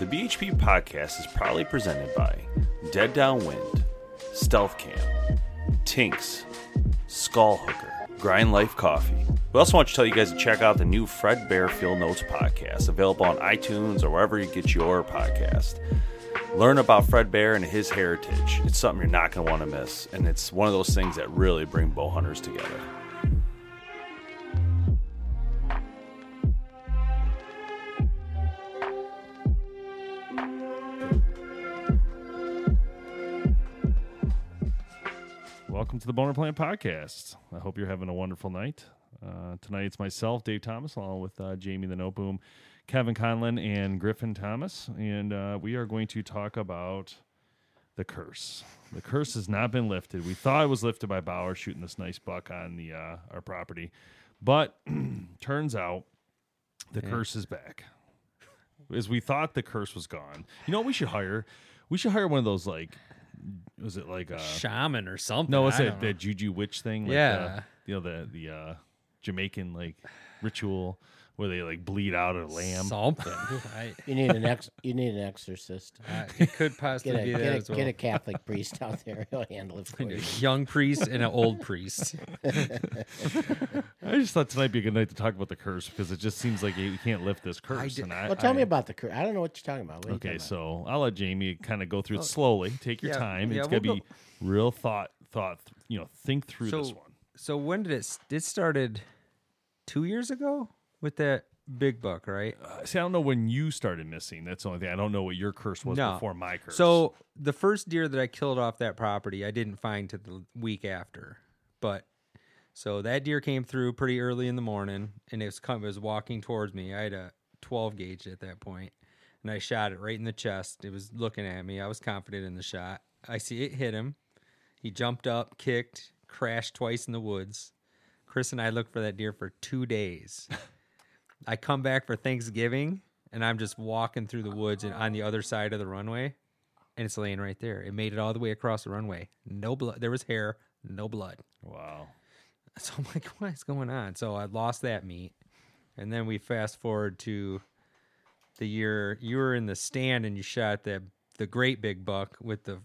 The BHP podcast is proudly presented by Dead Downwind, Stealth Cam, Tinks, Skull Hooker, Grind Life Coffee. We also want to tell you guys to check out the new Fred Bear Field Notes podcast, available on iTunes or wherever you get your podcast. Learn about Fred Bear and his heritage. It's something you're not going to want to miss, and it's one of those things that really bring bow hunters together. To the Boner Plant Podcast. I hope you're having a wonderful night. Uh, tonight it's myself, Dave Thomas, along with uh, Jamie the Noteboom, Kevin Conlon, and Griffin Thomas, and uh, we are going to talk about the curse. The curse has not been lifted. We thought it was lifted by Bauer shooting this nice buck on the uh, our property, but turns out the curse is back. As we thought the curse was gone. You know what we should hire? We should hire one of those like was it like a shaman or something. no, what's I the know. juju witch thing? Like Yeah. the, you know the the uh Jamaican like ritual where they like bleed out a lamb. Something. I, You need an ex. You need an exorcist. I, it could Get possibly a be that get a, as well. get a Catholic priest out there. He'll handle it for A you. young priest and an old priest. I just thought tonight be a good night to talk about the curse because it just seems like you can't lift this curse. did- and I, Well, tell I- me about the. cur- I don't know what you're talking about. What are you Okay, talking about? so I'll let Jamie kind of go through it oh, slowly. Take your yeah, time. yeah, it's gonna we'll be go- real thought thought. You know, think through this So- one. So when did it? s- It started two years ago with that big buck, right? Uh, see, I don't know when you started missing. That's the only thing. I don't know what your curse was No. before my curse. So the first deer that I killed off that property, I didn't find to the week after. But so that deer came through pretty early in the morning, and it was come, it was walking towards me. I had a 12 gauge at that point, and I shot it right in the chest. It was looking at me. I was confident in the shot. I see it hit him. He jumped up, kicked, crashed twice in the woods. Chris and I looked for that deer for two days. I come back for Thanksgiving, and I'm just walking through the woods and on the other side of the runway, and it's laying right there. It made it all the way across the runway. No blood. There was hair, no blood. wow. So I'm like, what is going on? So I lost that meat, and then we fast forward to the year you were in the stand and you shot the the great big buck with the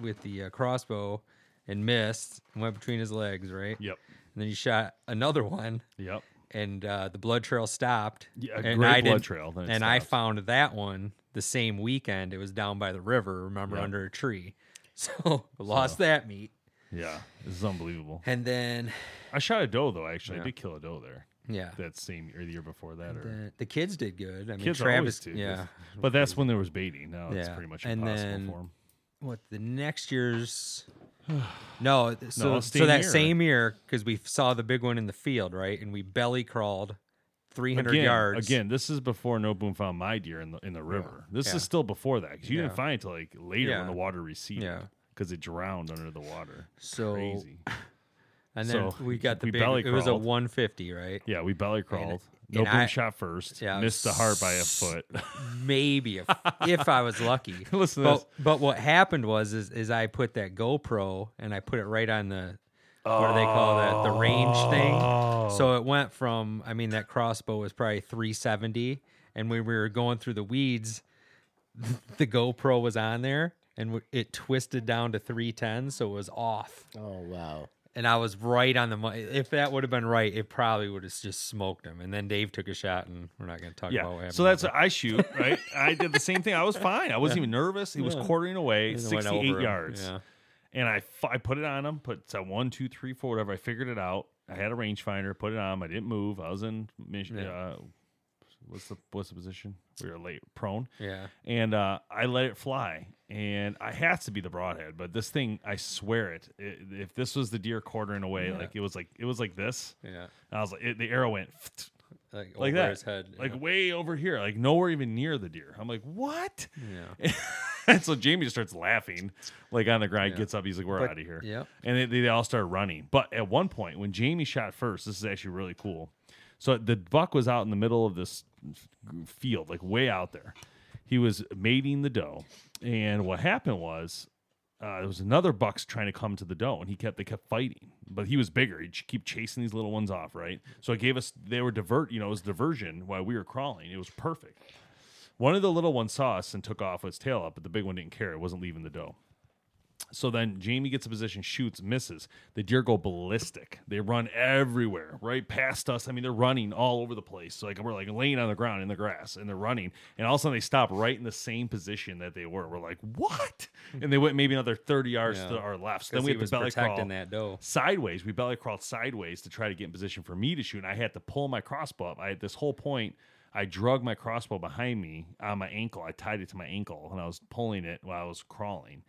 with the uh, crossbow and missed and went between his legs, right? Yep. And then you shot another one Yep. And uh, the blood trail stopped. Yeah, a and great I blood didn't- trail, then And I found that one the same weekend. It was down by the river. Remember, Yep. under a tree. So lost that meat, Yeah. This is unbelievable. and then I shot a doe though. Actually, I did kill a doe there. yeah, That same or the year before that, or the, the kids did good. I mean, kids Travis, do. yeah. But that's when there was baiting. Now it's pretty much and impossible for for 'em. What the next year's? no, so No, so that year. same year because we saw the big one in the field, right? And we belly crawled three hundred Again, yards. Again, this is before No Boom found my deer in the in the river. This Yeah. is still before that because you Yeah. didn't find it till like later Yeah. when the water receded. Yeah. Because it drowned under the water. So- Crazy. and then so we got the we big. belly It was a one fifty, right? Yeah, we belly crawled. No and boom I- shot first. Yeah, missed the heart by a foot. maybe if, if I was lucky. Listen to but this. but what happened was is, is I put that GoPro and I put it right on the what do they call that the range thing. Oh. So it went from I mean that crossbow was probably 370 and when we were going through the weeds the GoPro was on there and it twisted down to 310 so it was off. Oh wow. And I was right on the money. If that would have been right, it probably would have just smoked him. And then Dave took a shot, and we're not going to talk about what happened. So that's I shoot, right? I did the same thing. I was fine. I wasn't even nervous. He was quartering away, it 68 yards. Yeah. And I, I put it on him, put uh, one, two, three, four, whatever. I figured it out. I had a rangefinder, put it on him. I didn't move. I was in mission. Yeah. Uh, what's the what's the position? We were late prone. Yeah. And uh, I let it fly, and I has to be the broadhead, but this thing, I swear it. it if this was the deer quartering away, like it was like it was like this. Yeah. I was like, it, the arrow went Like, like that, his head. like yeah. way over here, like nowhere even near the deer. I'm like, what? Yeah. and so Jamie just starts laughing, like on the ground, gets up. He's like, we're But- out of here. Yeah. And they, they all start running. But at one point, when Jamie shot first, this is actually really cool. So the buck was out in the middle of this field, like way out there. He was mating the doe, and what happened was uh, there was another bucks trying to come to the doe, and he kept they kept fighting, but he was bigger. He'd keep chasing these little ones off, right? So it gave us they were divert, you know, it was diversion while we were crawling. It was perfect. One of the little ones saw us and took off with his tail up, but the big one didn't care. It wasn't leaving the doe. So then Jamie gets a position, shoots, misses. The deer go ballistic. They run everywhere, right past us. I mean, they're running all over the place. So like we're like laying on the ground in the grass, and they're running, and all of a sudden they stop right in the same position that they were. We're like, what? And they went maybe another thirty yards to our left. So then we had to belly crawl that sideways. We belly crawled sideways to try to get in position for me to shoot. And I had to pull my crossbow up. I at this whole point, I drug my crossbow behind me on my ankle. I tied it to my ankle and I was pulling it while I was crawling.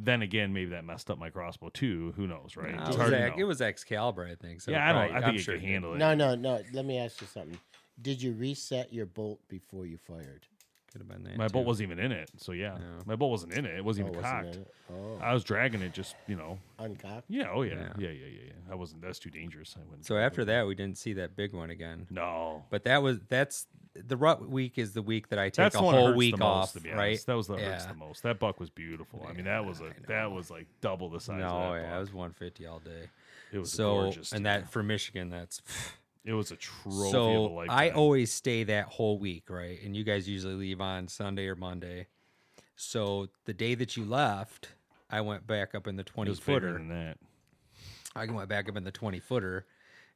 But then again, maybe that messed up my crossbow too. Who knows, right? No, it, was to Ex- know. it was Excalibur, I think. So yeah, I don't. probably- I think I'm it sure could did. handle it. No, no, no. Let me ask you something. Did you reset your bolt before you fired? Could have been that. My too. bolt wasn't even in it, so yeah, Yeah. my bolt wasn't in it. It wasn't Oh, even wasn't cocked. it? Oh, I was dragging it, just you know. uncocked. Yeah. Oh yeah. Yeah. Yeah. Yeah. Yeah. Yeah. I wasn't. That's too dangerous. I wouldn't. So after that, we didn't see that big one again. no. But that was that's the rut week is the week that I take That's a the one that whole hurts week the off, to be right? That was the hurts Yeah. the most. That buck was beautiful. I mean, that was a that was like double the size. No, of that yeah, buck. it was 150 all day. It was so gorgeous. and dude. that for Michigan, that's it was a trophy of a so. lifetime. I always stay that whole week, right? And you guys usually leave on Sunday or Monday. So the day that you left, I went back up in the it 20 was footer. than that. I went back up in the 20 footer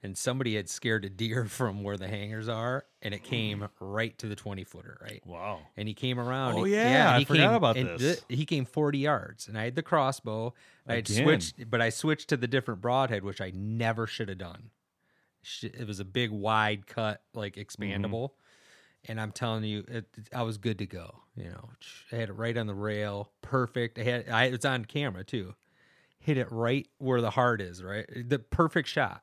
and somebody had scared a deer from where the hangers are and it came right to the 20 footer, right? Wow. And he came around. Oh, he- yeah, I he forgot came, about this. th- he came 40 yards and I had the crossbow. I had switched, but I switched to the different broadhead, which I never should have done. It was a big, wide cut, like mm-hmm. expandable. And I'm telling you, it, I was good to go. You know, I had it right on the rail, perfect. I had, I, it's on camera too. Hit it right where the heart is, right? The perfect shot.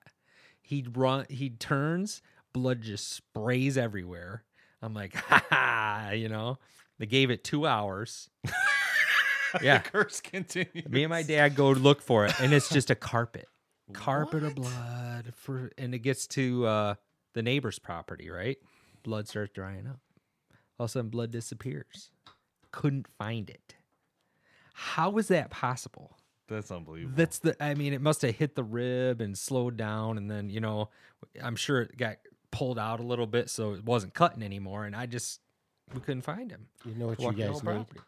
He run, he turns, blood just sprays everywhere. I'm like, ha ha, you know. They gave it two hours. yeah, Curse continues. me and my dad go look for it, and it's just a carpet, carpet of blood. For and it gets to uh, the neighbor's property, right? Blood starts drying up. All of a sudden, blood disappears. Couldn't find it. How was that possible? That's unbelievable. That's the. I mean, it must have hit the rib and slowed down, and then you know, I'm sure it got pulled out a little bit, so it wasn't cutting anymore. And I just we couldn't find him. You know what you guys need? property.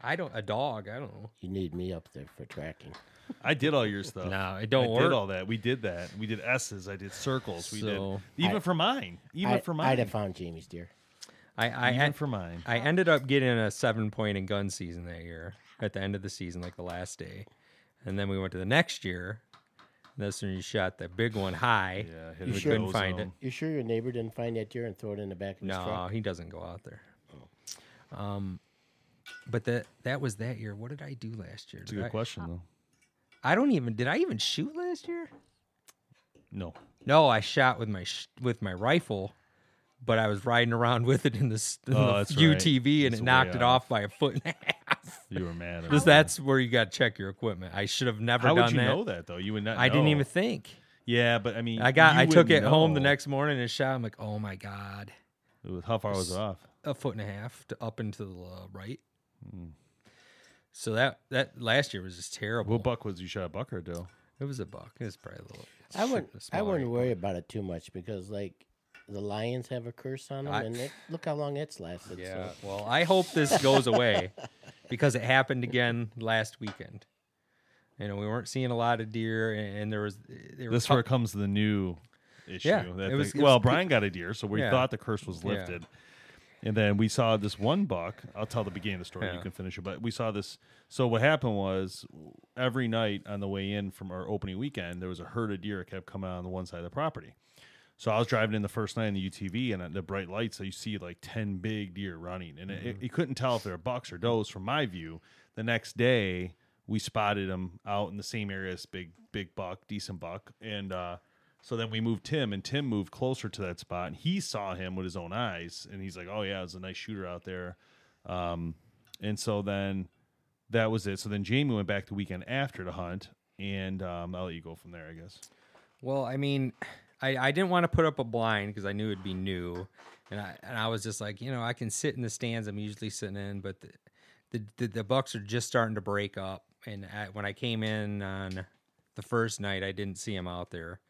I don't. A dog. I don't know. You need me up there for tracking. I did all your stuff. No, it don't I work. did all that. We did that. We did S's. I did circles. We So- did even I- for mine. Even I, for mine. I'd have found Jamie's deer. I I, even I for mine. I ended up getting a seven point in gun season that year at the end of the season, like the last day. And then we went to the next year. and That's when you shot the big one high. Yeah, hit You the sure? couldn't find zone. it. You sure your neighbor didn't find that deer and throw it in the back of his No, truck? he doesn't go out there. Um, but that that was that year. What did I do last year? It's a Did good I, question though. I don't even. Did I even shoot last year? No. No, I shot with my sh- with my rifle, but I was riding around with it in the, in Oh, the that's right. UTV and it knocked it off. by a foot and a half. You were mad. Because that's where you got to check your equipment. I should have never How done would you that. know that though? You would not. I didn't even think. Yeah, but I mean, I got. I took it wouldn't home the next morning and shot. I'm like, oh my god, It was, how far was it off? a foot and a half to up and to the uh, right. Hmm. So that that last year was just terrible. What buck was you shot? A buck or a doe? It was a buck. It was probably a little. I wouldn't. a I smaller wouldn't buck. worry about it too much because like the lions have a curse on them, I- and it, look how long it's lasted. Yeah. So. Well, I hope this goes away because it happened again last weekend. You know, we weren't seeing a lot of deer, and, and there was they were This is where it comes the new issue. Yeah, that it was- thing- it was well, pre- Brian got a deer, so we Yeah. thought the curse was Yeah. And then we saw this one buck. I'll tell the beginning of the story. You can finish it. But we saw this. So what happened was every night on the way in from our opening weekend, there was a herd of deer that kept coming out on the one side of the property. So I was driving in the first night in the UTV, and the bright lights, so you see like ten big deer running, and it, Mm-hmm. you couldn't tell if they were bucks or does from my view. The next day, we spotted them out in the same area as big big buck, decent buck, and uh, so then we moved Tim, and Tim moved closer to that spot, and he saw him with his own eyes, and he's like, "Oh yeah, it's a nice shooter out there." Um, and so then that was it. So then Jamie went back the weekend after to hunt, and um, I'll let you go from there, I guess. Well, I mean, I, I didn't want to put up a blind because I knew it'd be new, and I and I was just like, you know, I can sit in the stands I'm usually sitting in, but the the, the, the Bucks are just starting to break up, and I, when I came in on the first night, I didn't see him out there.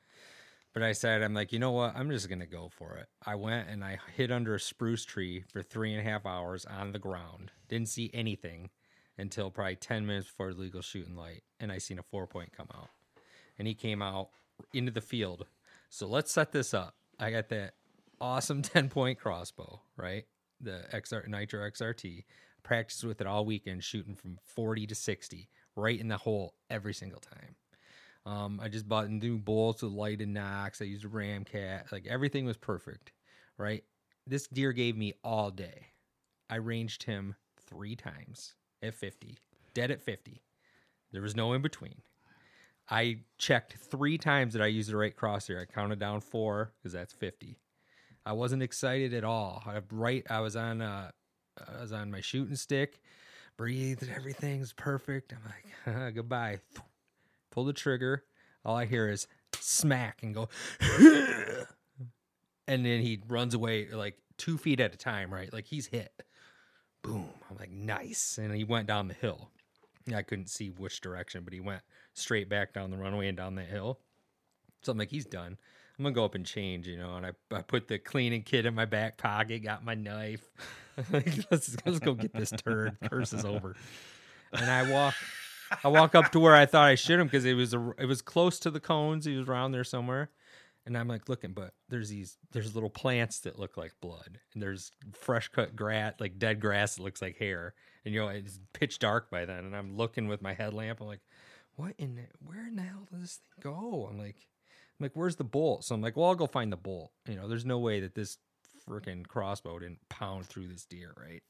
But I said, I'm like, you know what? I'm just gonna go for it. I went and I hid under a spruce tree for three and a half hours on the ground. Didn't see anything until probably ten minutes before the legal shooting light, and I seen a four point come out and he came out into the field. So let's set this up. I got that awesome TenPoint crossbow, right? The XR Nitro XRT. Practiced with it all weekend, shooting from 40 to 60, right in the hole every single time. Um, I just bought new bolts with light and nocks. I used a Ramcat. Like everything was perfect, right? This deer gave me all day. I ranged him three times at 50, dead at 50. There was no in between. I checked three times that I used the right crosshair. I counted down four because that's 50. I wasn't excited at all. I right, I was on, uh, I was on my shooting stick, breathed, everything's perfect. I'm like, goodbye. Pull the trigger. All I hear is smack and go, and then he runs away like two feet at a time. Right, like he's hit. Boom. I'm like, nice. And he went down the hill. I couldn't see which direction, but he went straight back down the runway and down that hill. So I'm like, he's done. I'm gonna go up and change, you know. And I, I put the cleaning kit in my back pocket, got my knife. let's let's go get this turd. Curse is over. And I walk, I walk up to where I thought I shoot him because it was a, it was close to the cones. He was around there somewhere. And I'm like looking, but there's these there's little plants that look like blood, and there's fresh cut grass, like dead grass that looks like hair. And you know it's pitch dark by then, and I'm looking with my headlamp. I'm like, what in the, where in the hell does this thing go? I'm like, I'm like, where's the bolt? So I'm like, well, I'll go find the bolt. You know, there's no way that this freaking crossbow didn't pound through this deer, right?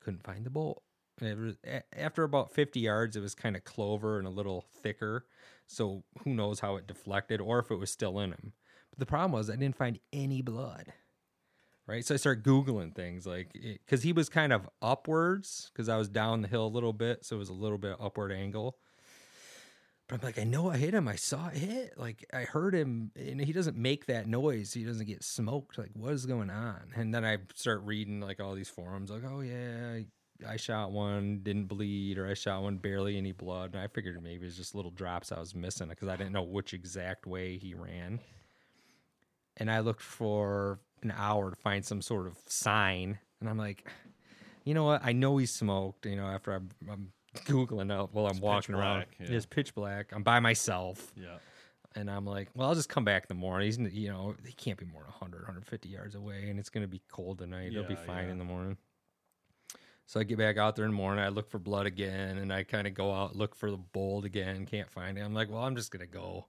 Couldn't find the bolt. It was, after about 50 yards, it was kind of clover and a little thicker. So who knows how it deflected or if it was still in him. But the problem was I didn't find any blood. Right. So I started Googling things like, eh, because he was kind of upwards because I was down the hill a little bit. So it was a little bit upward angle. But I'm like, I know I hit him. I saw it hit. Like I heard him, and he doesn't make that noise. He doesn't get smoked. Like what is going on? And then I start reading like all these forums. Like, oh yeah, I shot one, didn't bleed, or I shot one barely any blood. And I figured maybe it was just little drops I was missing because I didn't know which exact way he ran. And I looked for an hour to find some sort of sign, and I'm like, you know what? I know he smoked. You know, after I'm, I'm googling up while I'm walking around, black, yeah. it's pitch black. I'm by myself. Yeah. And I'm like, well, I'll just come back in the morning. He's, you know, he can't be more than 100, 150 yards away, and it's going to be cold tonight. It'll be fine yeah. in the morning. So I get back out there in the morning. I look for blood again, and I kind of go out, look for the bolt again. Can't find it. I'm like, well, I'm just going to go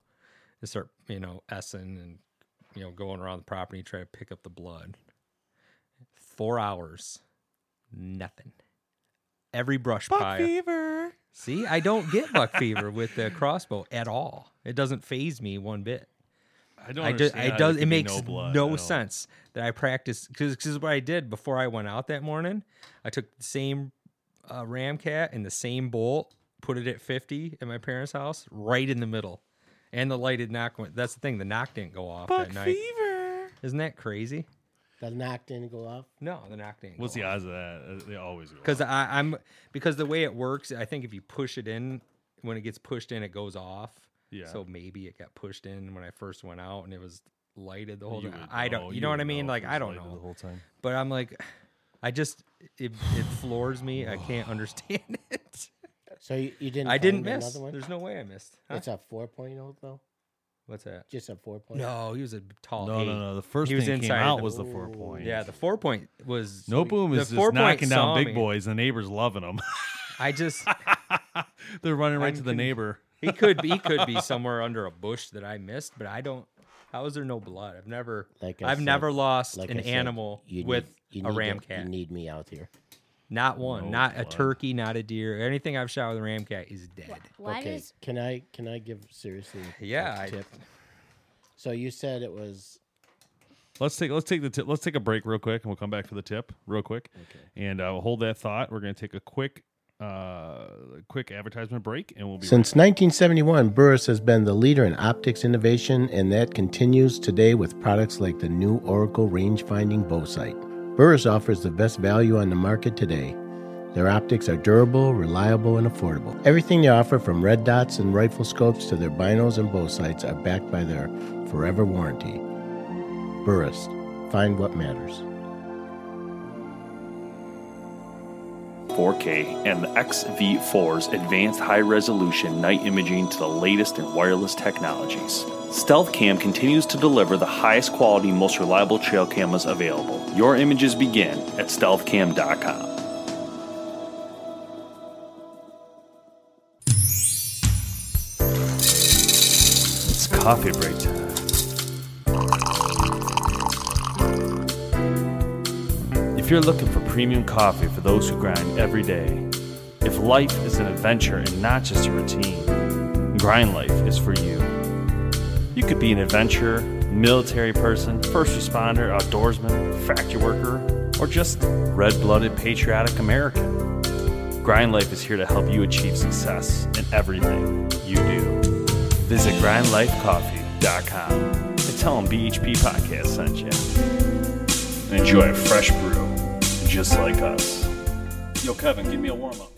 and start, you know, essing and, you know, going around the property, try to pick up the blood. Four hours, nothing. Every brush pile. fever. See, I don't get buck fever with the crossbow at all. It doesn't phase me one bit. I don't I do, understand. it how does. It makes no, no sense that I practice because because is what I did before I went out that morning, I took the same uh, Ramcat and the same bolt, put it at fifty at my parents' house, right in the middle, and the lighted nock went. That's the thing. The nock didn't go off that night. fever. Isn't that crazy? The nock didn't go off. No, the nock didn't. What's go the off. odds of that? Uh, They always go. Because. I'm because the way it works, I think if you push it in, when it gets pushed in, it goes off. Yeah. So maybe it got pushed in when I first went out, and it was lighted the whole You time. would I don't. You know what I mean? if Like I don't know. the whole time. But I'm like, I just it it floors me. I can't understand it. So you, you didn't. I didn't miss. Another one? There's no way I missed. Huh? It's a 4.0 though. What's that? Just a 4.0. point? No, he was a tall. No, eight. no, no. The first He was thing that came inside out the- was the four point. Yeah, the four point was No boom the is four just point knocking down big me. boys. The neighbors loving them. I just They're running right I'm to the con- neighbor. He could be he could be somewhere under a bush that I missed, but I don't. How is there no blood? I've never Like I I've said- never lost Like an said, animal you with need, you a need ram to- cat. You need me out here. Not one, No not a turkey, not a deer. Anything I've shot with a Ramcat is dead. Why okay, does can I can I give seriously? a Yeah, I- tip. So you said it was Let's take let's take the tip. Let's take a break real quick, and we'll come back for the tip real quick. Okay. And uh, we'll hold that thought. We're going to take a quick uh quick advertisement break, and we'll be Since 1971, Burris has been the leader in optics innovation, and that continues today with products like the new Oracle range finding bow sight. Burris offers the best value on the market today. Their optics are durable, reliable, and affordable. Everything they offer, from red dots and rifle scopes to their binos and bow sights, are backed by their forever warranty. Burris, find what matters. 4K and the XV4's advanced high resolution night imaging to the latest in wireless technologies. Stealth Cam continues to deliver the highest quality, most reliable trail cameras available. Your images begin at stealthcam.com. It's coffee break If you're looking for premium coffee for those who grind every day, if life is an adventure and not just a routine, Grind Life is for you. You could be an adventurer, military person, first responder, outdoorsman, factory worker, or just red blooded patriotic American. Grind Life is here to help you achieve success in everything you do. Visit grindlifecoffee.com and tell them BHP Podcast sent you enjoy a fresh brew just like us. Yo, Kevin, give me a warm up.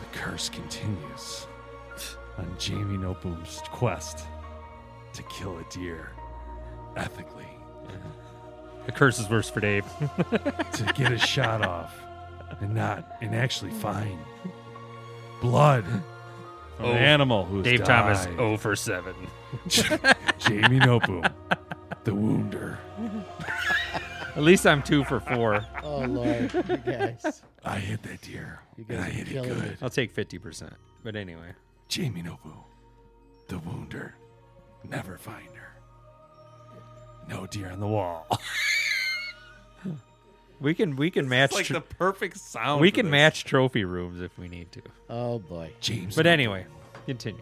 The curse continues on Jamie Noboom's quest to kill a deer ethically, The curse is worse for Dave. to get a shot off and not and actually find blood from Oh, an animal who's Dave died. Thomas, 0 for 7. Jamie Noboom, the wounder. At least I'm 2 for 4. oh lord, you guys. I hit that deer You and I are hit it killing me. good. I'll take 50%. But anyway. Jamie Nobu, the wounder, never find her. No deer on the wall. We can we can match like tr- the perfect sound. we for can this. match trophy rooms if we need to. Oh boy. James. But Noble, anyway, continue.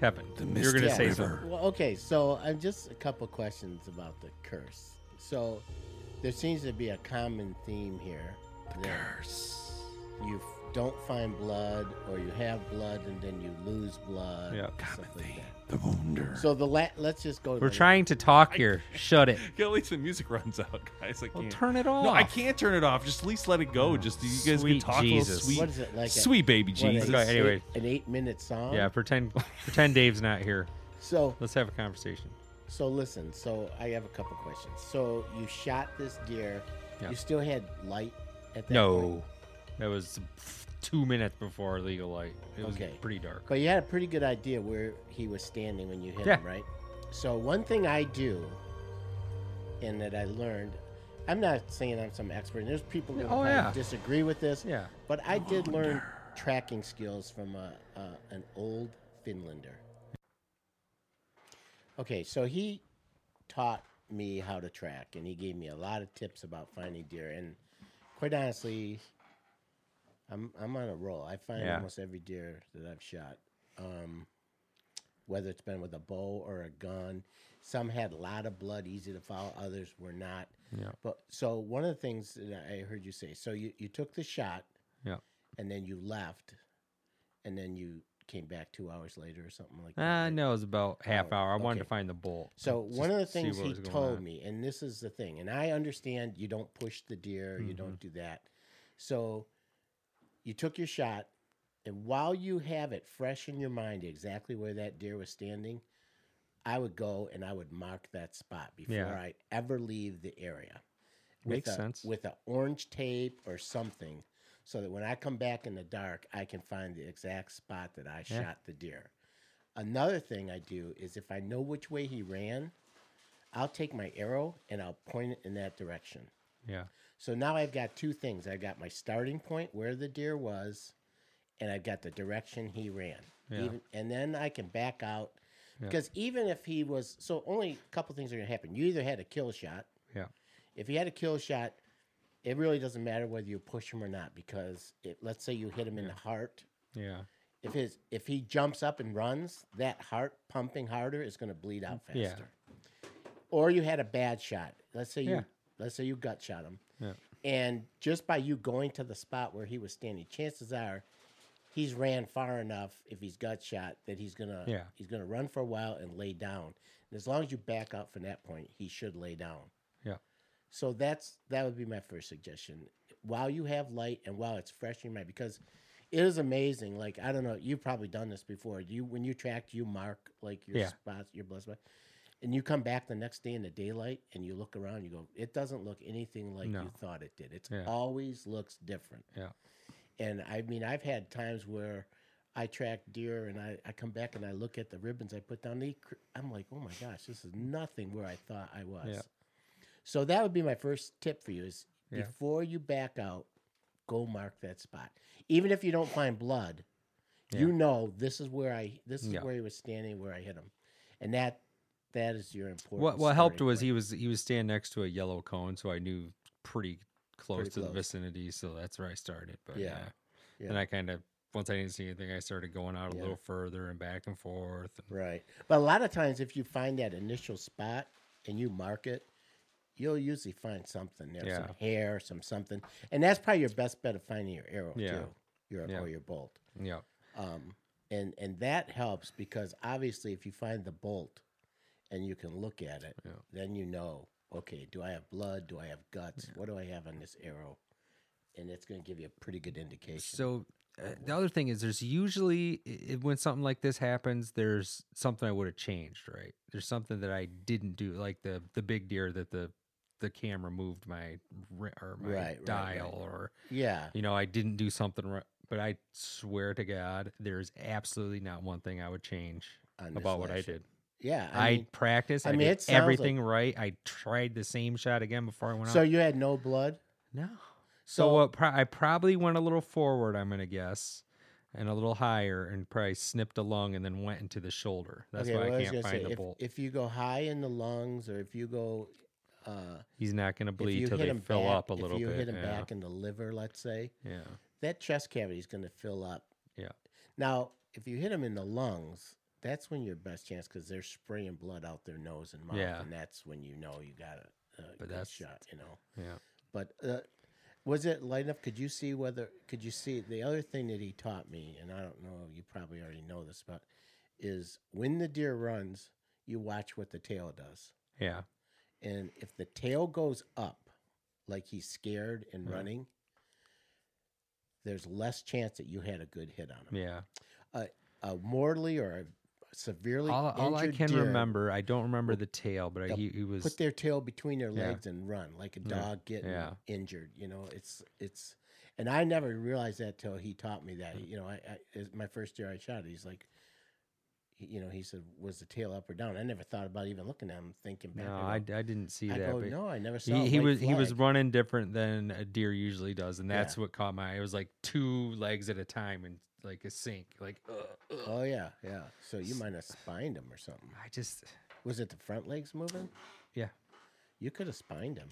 Kevin, The you're going to say River. something. Well, okay, so uh, just a couple questions about the curse. So there seems to be a common theme here. that Curse. You f- don't find blood, or you have blood and then you lose blood. Yeah. stuff Common like theme. that. The wounder. So the la- let's just go. to We're the- trying to talk here. Shut it. Yeah, at least the music runs out, guys. I Well, can't. turn it off. No, I can't turn it off. Just at least let it go. Oh, just you guys Sweet can talk Jesus. a little sweet, What is it like? a- sweet baby what, Jesus. Okay, anyway. eight- an eight-minute song. Yeah, pretend pretend Dave's not here. So Let's have a conversation. So listen, so I have a couple questions. So you shot this deer. Yeah. You still had light at that point? No, that was two minutes before legal light. It was Okay. pretty dark. But you had a pretty good idea where he was standing when you hit Yeah. him, right? So one thing I do, and that I learned, I'm not saying I'm some expert. And there's people who Oh, might yeah. disagree with this. Yeah. But I did learn tracking skills from a, a, an old Finlander. Okay, so he taught me how to track, and he gave me a lot of tips about finding deer. And quite honestly, I'm I'm on a roll. I find Yeah. almost every deer that I've shot, um, whether it's been with a bow or a gun. Some had a lot of blood, easy to follow. Others were not. Yeah. But so one of the things that I heard you say, so you, you took the shot, Yeah. and then you left, and then you came back two hours later or something like that. Uh, no, it was about half Oh, hour. I wanted to find the bull. So one of the things he told on. me, and this is the thing, and I understand you don't push the deer, you don't Mm-hmm. do that. So you took your shot, and while you have it fresh in your mind exactly where that deer was standing, I would go and I would mark that spot before Yeah. I ever leave the area. with Makes a, sense. with a orange tape or something, so that when I come back in the dark, I can find the exact spot that I Yeah. shot the deer. Another thing I do is if I know which way he ran, I'll take my arrow and I'll point it in that direction. Yeah. So now I've got two things. I've got my starting point where the deer was, and I've got the direction he ran. Yeah. Even, and then I can back out because even if he was so, only a couple things are going to happen. You either had a kill shot. Yeah. If you had a kill shot, it really doesn't matter whether you push him or not because it, let's say you hit him in the heart. Yeah. If his if he jumps up and runs, that heart pumping harder is going to bleed out faster. Yeah. Or you had a bad shot. Let's say you Yeah. let's say you gut shot him. Yeah. And just by you going to the spot where he was standing, chances are he's ran far enough if he's gut shot that he's gonna Yeah. he's gonna run for a while and lay down. And as long as you back up from that point, he should lay down. Yeah. So that's that would be my first suggestion. While you have light and while it's fresh in your mind, because it is amazing. Like I don't know, you've probably done this before. You when you track, you mark like your Yeah. spots, your blood spot, and you come back the next day in the daylight and you look around, you go, it doesn't look anything like No. you thought it did. It's Yeah. always looks different. Yeah. And I mean, I've had times where I track deer and I, I come back and I look at the ribbons I put down. They, I'm like, oh my gosh, this is nothing where I thought I was. Yeah. So that would be my first tip for you is Yeah. before you back out, go mark that spot. Even if you don't find blood, you know this is where I this is Yeah. where he was standing, where I hit him, and that that is your important. What what helped was point. he was he was standing next to a yellow cone, so I knew pretty close Pretty to the vicinity. So that's where I started. But Yeah. yeah, Yeah. and I kind of once I didn't see anything, I started going out a Yeah. little further and back and forth. And, Right. But a lot of times, if you find that initial spot and you mark it, you'll usually find something there, Yeah. some hair, some something, and that's probably your best bet of finding your arrow Yeah. too, your Yeah. or your bolt. yeah, Um, and and that helps because obviously, if you find the bolt and you can look at it, Yeah. then you know, okay, do I have blood? Do I have guts? What do I have on this arrow? And it's going to give you a pretty good indication. So uh, the other thing is, there's usually i- i- when something like this happens, there's something I would have changed. Right? There's something that I didn't do, like the the big deer that the the camera moved my or my Right, right, dial, right. or yeah, you know, I didn't do something right. But I swear to God, there's absolutely not one thing I would change about what I did. Yeah. I, mean, practiced. I, I mean, did it sounds like- everything right. I tried the same shot again before I went up. so out. you had no blood. No. So, So what? Pro- I probably went a little forward. I'm gonna guess, and a little higher, and probably snipped a lung and then went into the shoulder. That's okay, why well, I can't gonna find say, the if, bolt. If you go high in the lungs, or if you go, uh, He's not gonna bleed till they fill back, up a little bit. if you bit. hit him yeah. back in the liver, let's say, yeah, that chest cavity is going to fill up. yeah, Now, if you hit him in the lungs, that's when your best chance because they're spraying blood out their nose and mouth, Yeah. and that's when you know you got a, a But good that's- shot. You know, yeah. but uh, was it light enough? Could you see whether? Could you see the other thing that he taught me, and I don't know, you probably already know this, but is when the deer runs, you watch what the tail does, Yeah. and if the tail goes up, like he's scared and Yeah. running. There's less chance that you had a good hit on him Yeah. a, a mortally or a severely All, all I can deer remember, I don't remember the tail, but he, he was put their tail between their Yeah. legs and run like a Yeah. dog getting Yeah. injured. You know, it's it's, and I never realized that till he taught me that. Hmm. You know, I, I my first year I shot it. He's like, you know, he said, "Was the tail up or down?" I never thought about even looking at him, thinking back. no, I, I, didn't see I that. go, no, I never saw. he, he was he was running different than a deer usually does, and that's Yeah. what caught my eye. It was like two legs at a time and like a sink. Like ugh, ugh. Oh yeah, yeah. So you might have spined him or something. I just Was it the front legs moving? yeah. You could have spined him.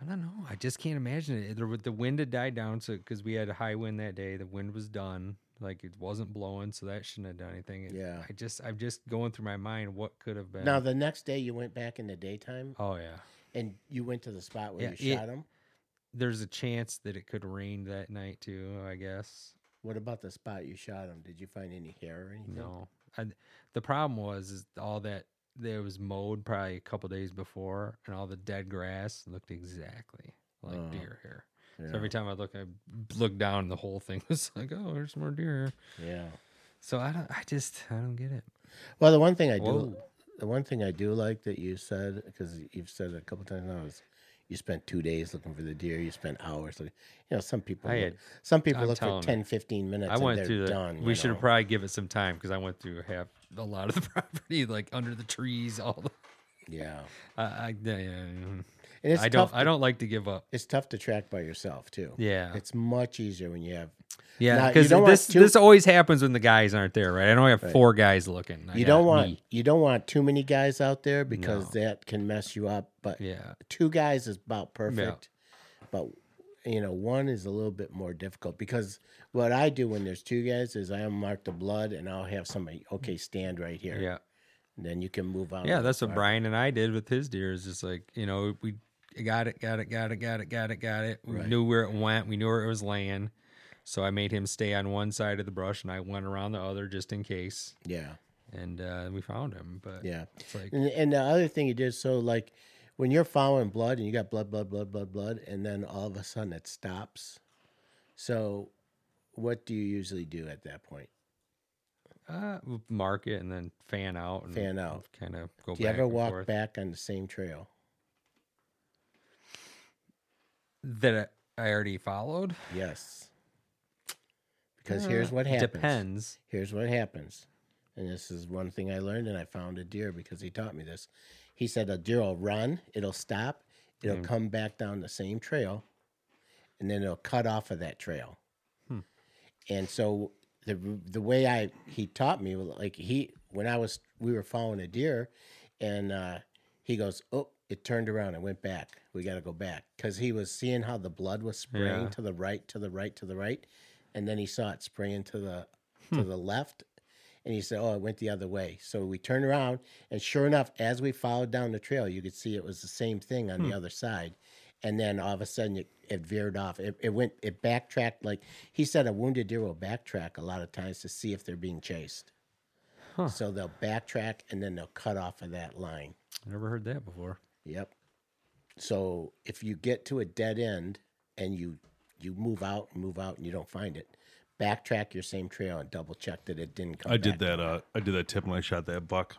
I don't know. I just can't imagine it. The, the wind had died down, so because we had a high wind that day, the wind was done. Like it wasn't blowing, so that shouldn't have done anything. It- Yeah. I just, I'm just going through my mind what could have been. Now the next day you went back in the daytime oh yeah, and you went to the spot where Yeah, you it- shot him. there's a chance that it could rain that night too. I guess. What about the spot you shot him? Did you find any hair or anything? No, I, the problem was is all that there was mowed probably a couple days before, and all the dead grass looked exactly like Oh, deer hair. Yeah. So every time I look, I look down, and the whole thing was like, oh, there's more deer. yeah. So I don't, I just, I don't get it. Well, the one thing I do, Whoa. the one thing I do like that you said because you've said it a couple times now is you spent two days looking for the deer. You spent hours. Looking, you know, some people. I had- some people I'm look for telling 10, 15 minutes. I and went they're through the. done. we should know? probably give it some time because I went through half a lot of the property, like under the trees, all the. Yeah, I, I, yeah, yeah, mm. And it's I don't. tough. I don't like to give up. It's tough to track by yourself too. Yeah. it's much easier when you have. Yeah, because this too- this always happens when the guys aren't there, right? I know I have four guys looking. I You don't want me. you don't want too many guys out there because that can mess you up. But Yeah. two guys is about perfect. But you know, one is a little bit more difficult because what I do when there's two guys is I mark the blood and I'll have somebody okay stand right here. Yeah. and then you can move on. Yeah, that's what Brian and I did with his deer. Is just like you know we got it, got it, got it, got it, got it, got it. We Right. knew where it went. We knew where it was laying. So I made him stay on one side of the brush, and I went around the other just in case. Yeah, And uh, we found him. But yeah. like And, and the other thing you did so like when you're following blood and you got blood, blood, blood, blood, blood, and then all of a sudden it stops. So, what do you usually do at that point? uh, mark it and then fan out and Fan out. Kind of go. Do you ever walk forth. back on the same trail? That I already followed? Yes. Because here's what happens. Depends. Here's what happens. And this is one thing I learned, and I found a deer because he taught me this. He said a deer will run, it'll stop, it'll Hmm. come back down the same trail, and then it'll cut off of that trail. Hmm. And so the the way I he taught me like he when I was we were following a deer, and uh, he goes, oh, it turned around and went back. We got to go back because he was seeing how the blood was spraying Yeah. to the right, to the right, to the right, and then he saw it spraying to the Hmm. to the left, and he said, "Oh, it went the other way." So we turned around, and sure enough, as we followed down the trail, you could see it was the same thing on Hmm. the other side. And then all of a sudden, it, it veered off. It, it went. It backtracked. Like he said, a wounded deer will backtrack a lot of times to see if they're being chased. Huh. So they'll backtrack and then they'll cut off of that line. Never heard that before. Yep. So if you get to a dead end and you you move out and move out and you don't find it, backtrack your same trail and double check that it didn't come. I did that. Uh, I did that tip when I shot that buck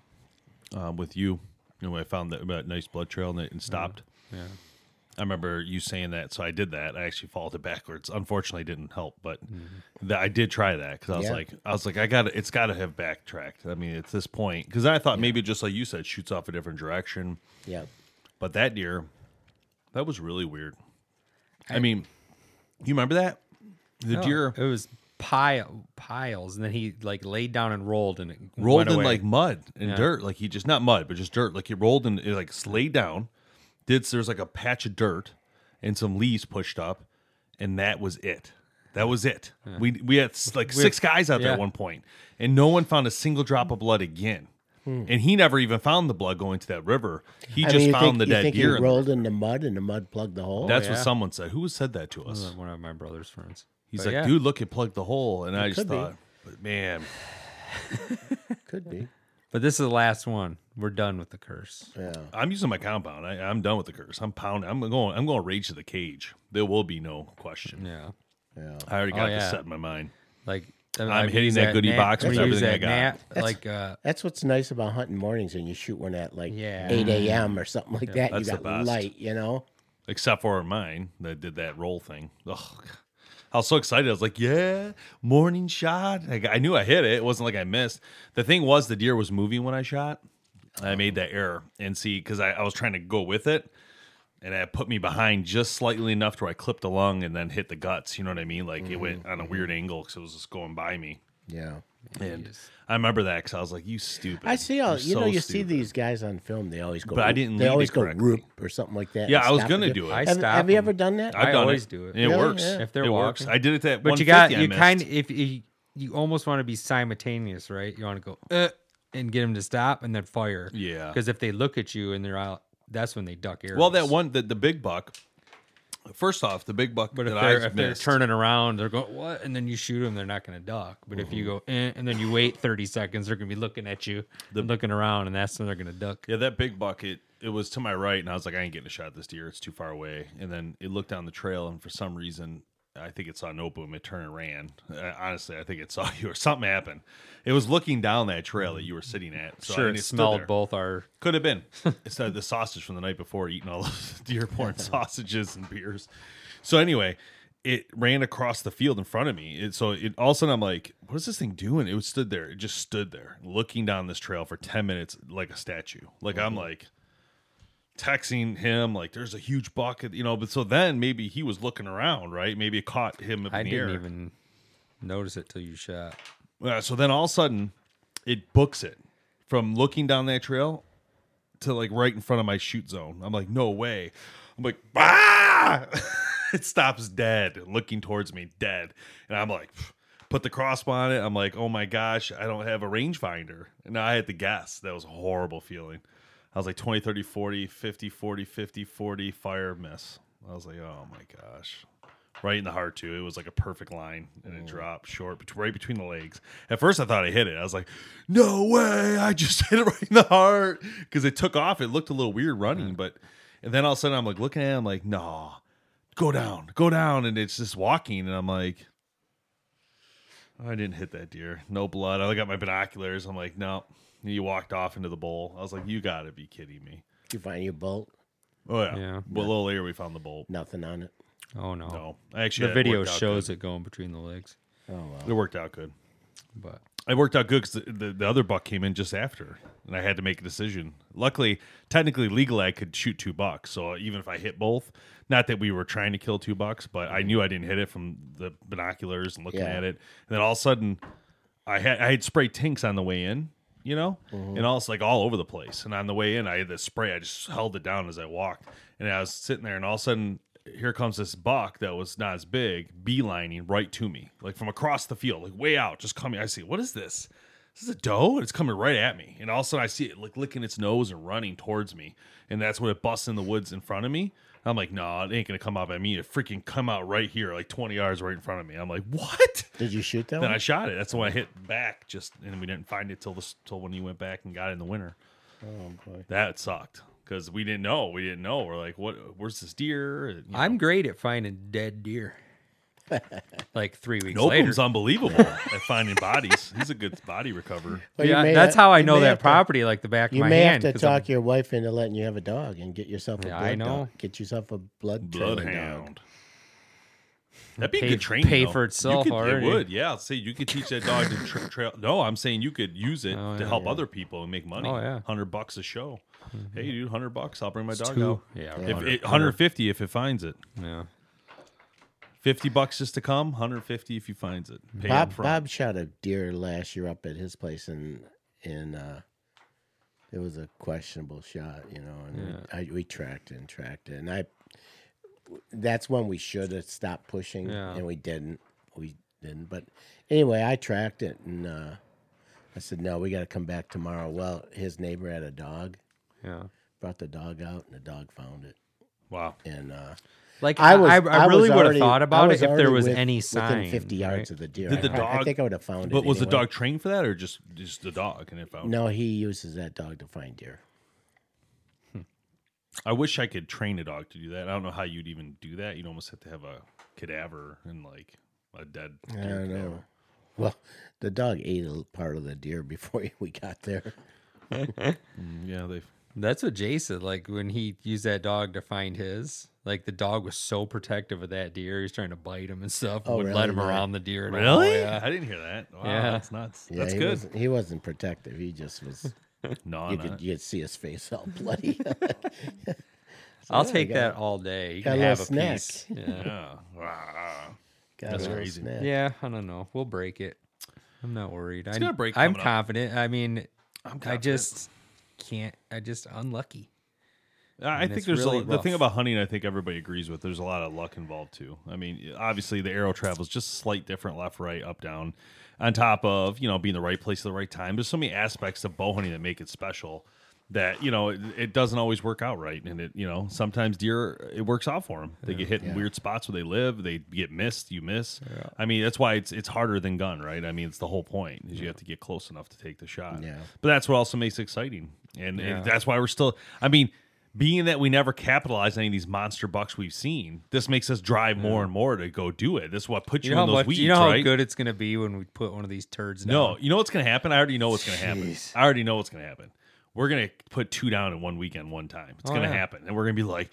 um, with you. and when I found that, that nice blood trail and it and stopped. Yeah. I remember you saying that, so I did that. I actually followed it backwards. Unfortunately, it didn't help, but that I did try that because I was Yeah. like, I was like, I got to It's got to have backtracked. I mean, at this point, because I thought maybe just like you said, shoots off a different direction. Yeah. But that deer, that was really weird. I, mean, you remember that the No, deer It was pile piles, and then he like laid down and rolled, and it rolled in away. like mud and Yeah. dirt. Like he just not mud, but just dirt. Like he rolled and it like laid down. Did there's like a patch of dirt and some leaves pushed up, and that was it. That was it. We we had like six guys out there yeah. at one point, and no one found a single drop of blood again. And he never even found the blood going to that river. He Hmm. I just mean, found think, the you dead think deer. He rolled in the mud and the mud plugged the hole. That's what someone said. Who said that to us? one of my brother's friends. He's But like, yeah. dude, look, it plugged the hole, and I just thought, but man, Could be. But this is the last one. We're done with the curse. Yeah. I'm using my compound. I, I'm done with the curse. I'm pounding. I'm going. I'm going rage to the cage. There will be no question. Yeah. Yeah. I already Oh, got this yeah. set in my mind. Like I'm hitting that goodie box with with everything I got. like uh, That's what's nice about hunting mornings and you shoot one at like Yeah. 8 a.m. or something like that. You That's the got best. light, you know? Except for mine that did that roll thing. Ugh. I was so excited. I was like, "Yeah, morning shot." Like, I knew I hit it. It wasn't like I missed. The thing was, the deer was moving when I shot. I made that error and see because I, I was trying to go with it, and it put me behind just slightly enough to where I clipped the lung and then hit the guts. You know what I mean? Like it went on a weird angle because it was just going by me. Yeah. And I remember that because I was like, "You stupid." I see all, You're you know, so you see these guys on film, they always go, But I didn't they always it go correctly. roop or something like that. Yeah, I was gonna do it. I Have, stop have you ever done that? I've I always it. do it. And It Really? works. Yeah. If they're it works. I did it that. But you got you kind of if you you almost want to be simultaneous, right? You want to go uh, and get them to stop and then fire. Yeah. Because if they look at you and they're out, that's when they duck arrows. Well, that one, the, the big buck. First off, the big buck But if that they're I if they're missed, turning around, they're going what? And then you shoot them, they're not going to duck. But if Mm-hmm. you go eh, and then you wait thirty seconds, they're going to be looking at you, looking around, and that's when they're going to duck. yeah, that big buck, it it was to my right, and I was like, I ain't getting a shot at this deer. It's too far away. And then it looked down the trail, and for some reason, I think it saw no boom. It turned and ran. Uh, honestly, I think it saw you or something happened. It was looking down that trail that you were sitting at. So, I sure, mean, it stood smelled both our. Could have been. it's the sausage from the night before, eating all those Dearborn sausages and beers. So anyway, it ran across the field in front of me. It, so it all of a sudden I'm like, what is this thing doing? It was stood there. It just stood there, looking down this trail for ten minutes like a statue. Like I'm like texting him, like there's a huge bucket, you know. But so then maybe he was looking around, right? Maybe it caught him up I in the didn't air. even notice it till you shot. Yeah, so then all of a sudden, it books it from looking down that trail to like right in front of my shoot zone. I'm like, no way. I'm like, ah! it stops dead, looking towards me, dead. And I'm like, put the crossbow on it. I'm like, oh my gosh, I don't have a rangefinder. And I had to guess. That was a horrible feeling. I was like 20, 30, 40, 50, 40, 50, 40, fire miss. I was like, oh my gosh right in the heart too. It was like a perfect line, and it mm. dropped short, bet- right between the legs. At first, I thought I hit it. I was like, "No way! I just hit it right in the heart." Because it took off. It looked a little weird running, but and then all of a sudden, I'm like looking at it. I'm like, "No, go down, go down," and it's just walking, and I'm like. I didn't hit that deer. No blood. I got my binoculars. I'm like, no. He walked off into the bowl. I was like, you got to be kidding me. You find your bolt, Oh yeah. Yeah. Well, a little later we found the bolt. nothing on it. Oh no. No, actually, the it video worked out shows good. it going between the legs, Oh well. It worked out good. but It worked out good because the, the, the other buck came in just after, and I had to make a decision. Luckily, technically, legally, I could shoot two bucks. So even if I hit both, not that we were trying to kill two bucks, but I knew I didn't hit it from the binoculars and looking Yeah. at it. And then all of a sudden, I had I had sprayed Tink's on the way in, you know, mm-hmm. and all it's like all over the place. And on the way in, I had this spray. I just held it down as I walked, and I was sitting there, and all of a sudden. Here comes this buck that was not as big, beelining right to me, like from across the field, like way out, just coming. I see, what is this? This is a doe, and it's coming right at me. And all of a sudden, I see it like licking its nose and running towards me. And that's when it busts in the woods in front of me. I'm like, no, it ain't gonna come up at me. It freaking come out right here, like 20 yards right in front of me. I'm like, what? Did you shoot that Then one? I shot it. That's when I hit back, just and we didn't find it till this till when you went back and got it in the winter. oh boy. That sucked because we didn't know. We didn't know. We're like, what? Where's this deer? You know. I'm great at finding dead deer. like three weeks Nobum's later. unbelievable at finding bodies. He's a good body recoverer. Well, yeah, that's ha- how I know that have to- property like the back of You my may hand. have to 'cause I'm- talk your wife into letting you have a dog and get yourself a Yeah, blood I know. dog. Get yourself a blood. Bloodhound. That'd be Pay- a good training. pay though. for You itself could- already. It would, yeah. I'll say you could teach that dog to tra- trail. No, I'm saying you could use it Oh, to yeah, help yeah. other people and make money. Oh, yeah. hundred bucks a show. Mm-hmm. Hey, dude, hundred bucks. I'll bring my dog two. out. Yeah, If 100. it, 150 if it finds it. Yeah. 50 bucks just to come. 150 if he finds it. Pay Bob upfront. Bob shot a deer last year up at his place and and uh, it was a questionable shot, you know. And we, I, we tracked it and tracked it, and I. That's when we should have stopped pushing, Yeah. and we didn't. We didn't. But anyway, I tracked it, and uh, I said, "No, we got to come back tomorrow." Well, his neighbor had a dog. Yeah. Brought the dog out, and the dog found it. Wow. And uh, Like I I, was, I, I really would have thought about it if there was with- any sign. within 50 yards right? of the deer. Did the I, I think I would have found it. But was the dog trained for that or just just the dog and it found it? No, he uses that dog to find deer. I wish I could train a dog to do that. I don't know how you'd even do that. You'd almost have to have a cadaver and like a dead I don't cadaver. know. Well, the dog ate a part of the deer before we got there. Mm, Yeah, they That's what Jay said. Like when he used that dog to find his, like the dog was so protective of that deer. He was trying to bite him and stuff. Oh, wouldn't let him Yeah. around the deer. At all. Really? Yeah. I didn't hear that. Wow, Yeah. that's nuts. Yeah, that's he good. Wasn't, he wasn't protective. He just was. No, you not. could you could see his face all bloody. I'll take got- that all day. You got can a have a little snack. piece. Yeah. yeah. Wow. Got That's a crazy. snack. yeah, I don't know. We'll break it. I'm not worried. I'm, gonna break I'm coming up. confident. I mean, I'm I confident. just can't. I just unlucky. I think there's really a, the thing about hunting. I think everybody agrees with. There's a lot of luck involved too. I mean, obviously the arrow travels just slight different, left, right, up, down. On top of you know being the right place at the right time. There's so many aspects of bow hunting that make it special. That you know it, it doesn't always work out right, and it you know sometimes deer it works out for them. They get hit in weird spots where they live. They get missed. You miss. I mean that's why it's it's harder than gun, right? I mean it's the whole point is you have to get close enough to take the shot. Yeah. But that's what also makes it exciting, and, and that's why we're still. I mean, being that we never capitalized any of these monster bucks we've seen, this makes us drive more and more to go do it. This is what puts you, You know how in those much, weeds, you know how right? good it's gonna be when we put one of these turds down. No, you know what's going to happen? I already know what's going to happen. I already know what's going to happen. We're going to put two down in one weekend, one time. It's Oh, going to yeah. happen. And we're going to be like,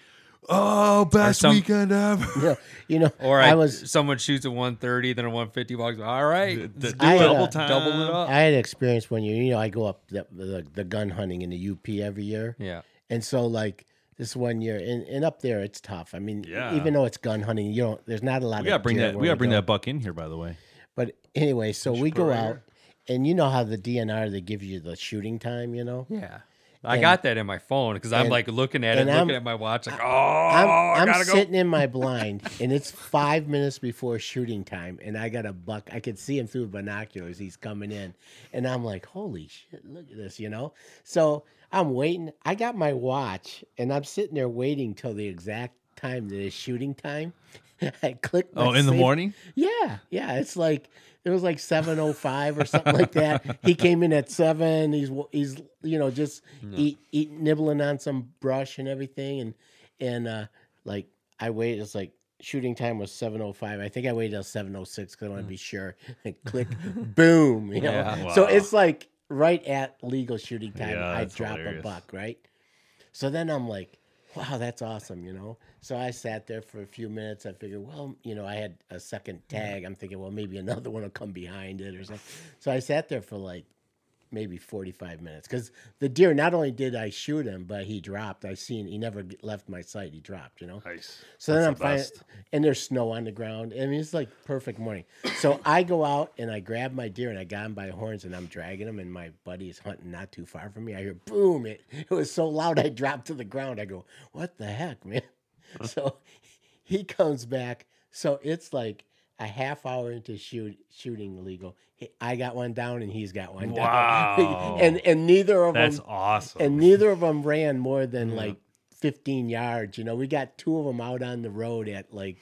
oh, best some- weekend ever. You know, you know Or I, I, was someone shoots a one thirty, then a 150 bucks. All right, let's the do it. double time. double it up. I had experience when you you know I go up the, the the gun hunting in the UP every year, yeah, and so like this one year and, and up there it's tough. I mean, Yeah. even though it's gun hunting, you don't there's not a lot We of got to bring that. We got to bring go. that buck in here, by the way. But anyway, so we go out, here. and you know how the DNR they give you the shooting time, you know. yeah. I And- got that in my phone because I'm like looking at it, looking I'm- looking at my watch, like, oh, I'm, I I'm gotta go. sitting in my blind, and it's five minutes before shooting time, and I got a buck. I could see him through binoculars. He's coming in, and I'm like, "Holy shit! Look at this!" You know. So I'm waiting. I got my watch, and I'm sitting there waiting till the exact time that is shooting time. I click. my Oh, in the morning? Yeah, yeah. It's like it was like seven oh five or something like that. He came in at seven. He's he's you know just eat eat nibbling on some brush and everything, and and uh like I waited. It's like shooting time was seven oh five. I think I waited till seven oh six because I want to be sure. And click, boom. You know. Yeah. So it's like right at legal shooting time. Yeah, I drop hilarious. a buck right. So then I'm like, wow, that's awesome, you know? So I sat there for a few minutes. I figured, well, you know, I had a second tag. I'm thinking, well, maybe another one will come behind it or something. So I sat there for like maybe 45 minutes because the deer, not only did I shoot him, but he dropped. I seen, he never left my sight. He dropped, you know? Nice. So then I'm That's the fine, and there's snow on the ground. I mean, it's like perfect morning. So I go out and I grab my deer and I got him by the horns and I'm dragging him. And my buddy is hunting not too far from me. I hear boom! It it was so loud I dropped to the ground. I go, what the heck, man? So he comes back. So it's like a half hour into shoot shooting legal. I got one down and he's got one Wow. down. and and neither of That's them awesome. and neither of them ran more than like 15 yards. You know, we got two of them out on the road at like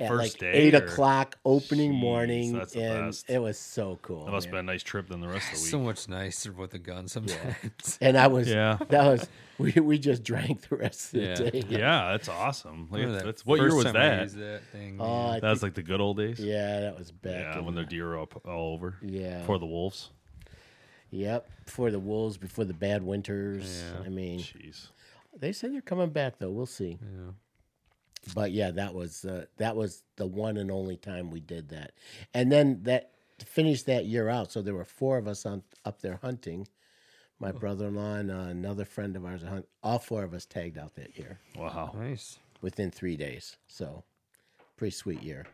at First like day eight or- o'clock opening Jeez, morning, that's the and best. it was so cool. that must have been a nice trip than the rest of the week. so much nicer with a gun sometimes. And I was Yeah. that was we we just drank the rest of Yeah. the day. yeah, that's awesome. Like, that that's, what year was that? used that thing, Oh, man. I That was like the good old days. yeah, that was back. Yeah, when the the- deer are up all over. Yeah. For the wolves. Yep, before the wolves, before the bad winters. Yeah. I mean, Jeez. they said they're coming back though. We'll see. But yeah, that was uh, that was the one and only time we did that. And then that finished that year out. So there were four of us on up there hunting. My brother-in-law and uh, another friend of ours. Hunt, all four of us tagged out that year Wow. Nice. within three days. So pretty sweet year.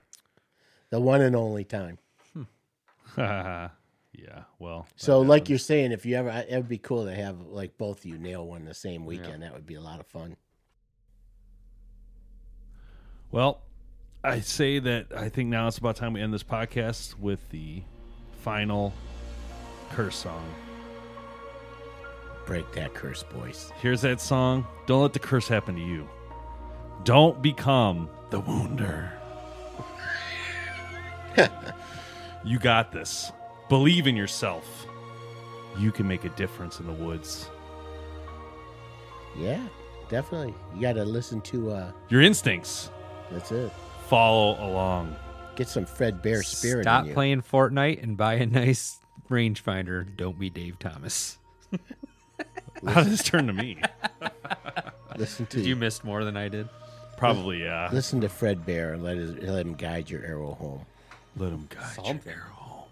The one and only time. yeah. Well. So, like happens. you're saying, if you ever, it would be cool to have like both of you nail one the same weekend. That would be a lot of fun. Well, I say that I think now it's about time we end this podcast with the final curse song. Break that curse, boys. Here's that song. Don't let the curse happen to you. Don't become the wounder. you got this. Believe in yourself. You can make a difference in the woods. Yeah, definitely. You got to listen to. uh Your instincts That's it. follow along. Get some Fred Bear spirit. Stop in you. playing Fortnite and buy a nice rangefinder. Don't be Dave Thomas. How does this turn to me? Listen to Did you missed more than I did? Probably, yeah. listen to Fred Bear and let his, let him guide your arrow home. Let him guide your arrow home.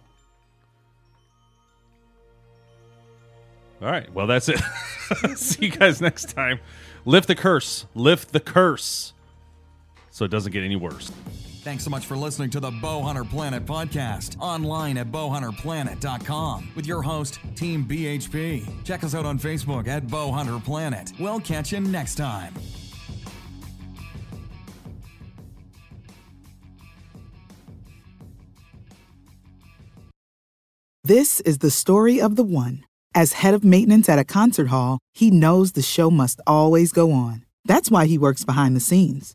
All right. Well, that's it. See you guys next time. Lift the curse. Lift the curse. So it doesn't get any worse. Thanks so much for listening to the Bowhunter Planet podcast online at bowhunterplanet.com with your host, Team BHP. Check us out on Facebook at Bowhunter Planet. We'll catch you next time. This is the story of the one. As head of maintenance at a concert hall, he knows the show must always go on. That's why he works behind the scenes,